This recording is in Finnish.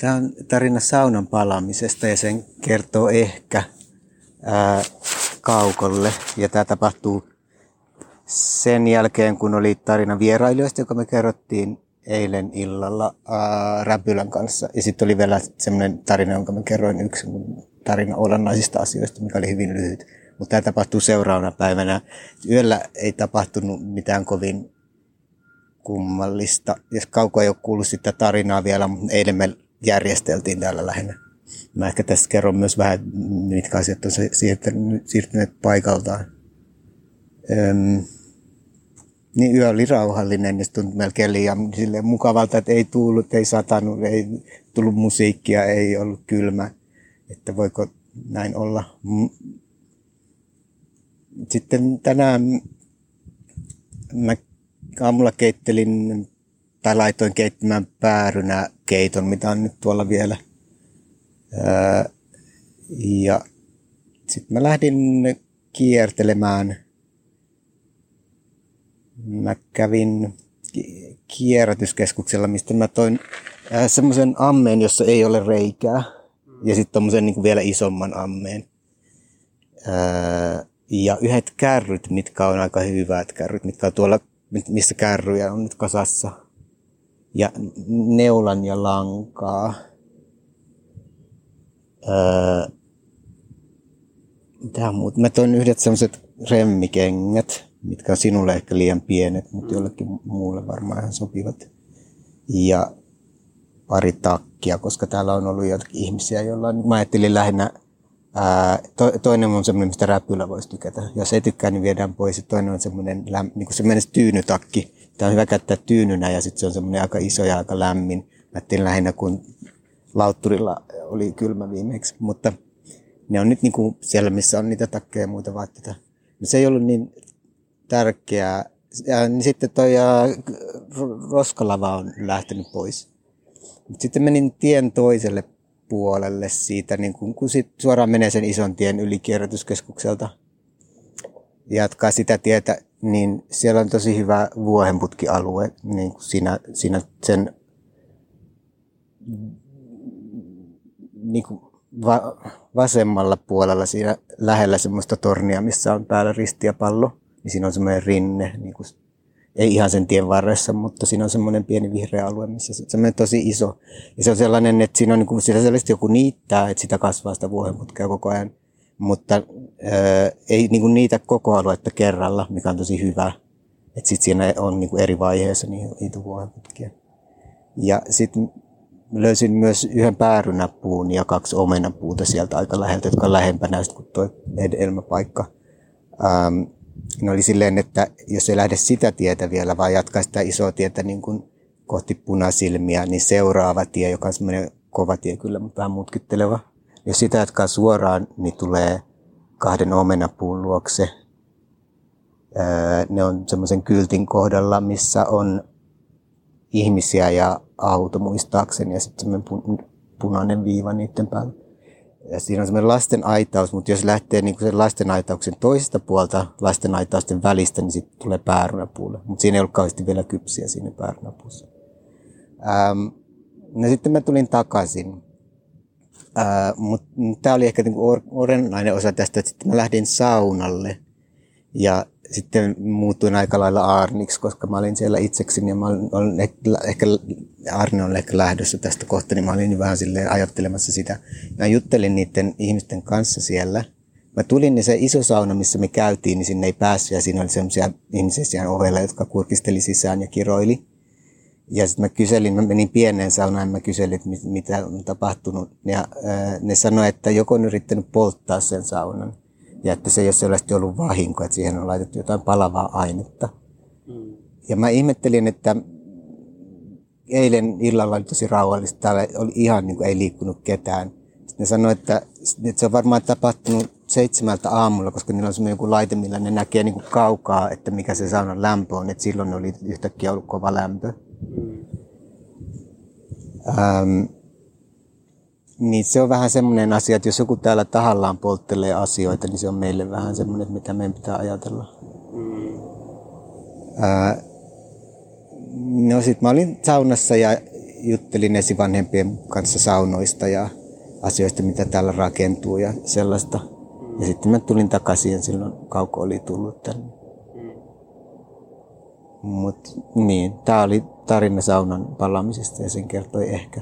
Tämä on tarina saunan palaamisesta ja sen kertoo ehkä ää, Kaukolle. Ja tämä tapahtuu sen jälkeen, kun oli tarina vierailijoista, joka me kerrottiin eilen illalla Räpylän kanssa. Ja sitten oli vielä semmoinen tarina, jonka mä kerroin yksi tarina olennaisista asioista, mikä oli hyvin lyhyt. Mutta tämä tapahtuu seuraavana päivänä. Yöllä ei tapahtunut mitään kovin kummallista. Jos kauko ei ole kuullut sitä tarinaa vielä, mutta eilen me järjesteltiin täällä lähinnä. Mä ehkä tässä kerron myös vähän, mitkä asiat on siirtyneet, siirtyneet paikaltaan. Öm, niin yö oli rauhallinen ja se tuntui melkein liian mukavalta, että ei tullut, ei satanut, ei tullut musiikkia, ei ollut kylmä. Että voiko näin olla. Sitten tänään mä aamulla keittelin tai laitoin keittämään päärynä keiton, mitä on nyt tuolla vielä. ja sitten mä lähdin kiertelemään. Mä kävin kierrätyskeskuksella, mistä mä toin semmoisen ammeen, jossa ei ole reikää. Ja sitten tommosen niin vielä isomman ammeen. ja yhdet kärryt, mitkä on aika hyvät kärryt, mitkä on tuolla, missä kärryjä on nyt kasassa – ja neulan ja lankaa. Öö, mitä muuta? Mä toin yhdet sellaiset remmikengät, mitkä on sinulle ehkä liian pienet, mutta jollekin muulle varmaan ihan sopivat. Ja pari takkia, koska täällä on ollut joitakin ihmisiä, joilla on, mä ajattelin lähinnä, ää, to, toinen on semmoinen, mistä räpylä voisi tykätä. Jos ei tykkää, niin viedään pois. Ja toinen on semmoinen, niin kuin semmoinen tyynytakki, Tämä on hyvä käyttää tyynynä ja sitten se on semmoinen aika iso ja aika lämmin. Mä lähinnä kun lautturilla oli kylmä viimeksi, mutta ne on nyt niin kuin siellä, missä on niitä takkeja ja muita vaatteita. Se ei ollut niin tärkeää. Ja niin sitten toi ja, roskalava on lähtenyt pois. Sitten menin tien toiselle puolelle siitä, niin kun, kun sit suoraan menee sen ison tien yli kierrätyskeskukselta. Jatkaa sitä tietä niin siellä on tosi hyvä vuohenputkialue niin siinä, siinä sen niin va, vasemmalla puolella siinä lähellä semmoista tornia, missä on päällä risti ja pallo, niin siinä on semmoinen rinne, niin kuin, ei ihan sen tien varressa, mutta siinä on semmoinen pieni vihreä alue, missä se on semmoinen tosi iso. Ja se on sellainen, että siinä on niin kuin, siellä sellaisesti joku niittää, että sitä kasvaa sitä vuohenputkea koko ajan mutta ää, ei niin kuin niitä koko aluetta kerralla, mikä on tosi hyvä. Että sitten siinä on niin kuin eri vaiheissa niitä vuohenputkia. Ja sitten löysin myös yhden päärynäpuun ja kaksi omenapuuta sieltä aika läheltä, jotka on lähempänä kuin tuo edelmäpaikka. Ähm, ne oli silleen, että jos ei lähde sitä tietä vielä, vaan jatkaa sitä isoa tietä niin kuin kohti punasilmiä, niin seuraava tie, joka on semmoinen kova tie kyllä, mutta vähän mutkitteleva, jos sitä jatkaa suoraan, niin tulee kahden omenapuun luokse. Ne on semmoisen kyltin kohdalla, missä on ihmisiä ja auto muistaakseni ja sitten semmoinen punainen viiva niiden päällä. Ja siinä on semmoinen lasten aitaus, mutta jos lähtee niin sen lasten aitauksen toisesta puolta lasten aitausten välistä, niin sitten tulee päärynäpuulle. Mutta siinä ei ollut kauheasti vielä kypsiä siinä päärynäpuussa. Ähm, no sitten mä tulin takaisin mutta tämä oli ehkä niinku olennainen osa tästä, että sitten mä lähdin saunalle ja sitten muutuin aika lailla Arniksi, koska mä olin siellä itsekseni ja mä olin, olin ehkä, Arne on ehkä lähdössä tästä kohta, niin mä olin vähän silleen ajattelemassa sitä. Mä juttelin niiden ihmisten kanssa siellä. Mä tulin niin se iso sauna, missä me käytiin, niin sinne ei päässyt ja siinä oli sellaisia ihmisiä siellä ovella, jotka kurkisteli sisään ja kiroili. Ja sitten mä kyselin, mä menin pieneen saunaan, mä kyselin, että mitä on tapahtunut. Ja ää, ne sanoi, että joku on yrittänyt polttaa sen saunan. Ja että se ei ole selvästi ollut vahinko, että siihen on laitettu jotain palavaa ainetta. Mm. Ja mä ihmettelin, että eilen illalla oli tosi rauhallista. Täällä oli ihan niin kuin ei liikkunut ketään. Sitten ne sanoi, että, että se on varmaan tapahtunut seitsemältä aamulla, koska niillä on semmoinen joku laite, millä ne näkee niin kuin kaukaa, että mikä se saunan lämpö on. Että silloin oli yhtäkkiä ollut kova lämpö. Ähm, niin se on vähän semmoinen asia, että jos joku täällä tahallaan polttelee asioita, niin se on meille vähän semmoinen, mitä meidän pitää ajatella. Mm. Äh, no sit mä olin saunassa ja juttelin esivanhempien kanssa saunoista ja asioista, mitä täällä rakentuu ja sellaista. Ja sitten mä tulin takaisin ja silloin Kauko oli tullut tänne. Mm. Mut niin, tää oli tarina saunan palamisesta ja sen kertoi ehkä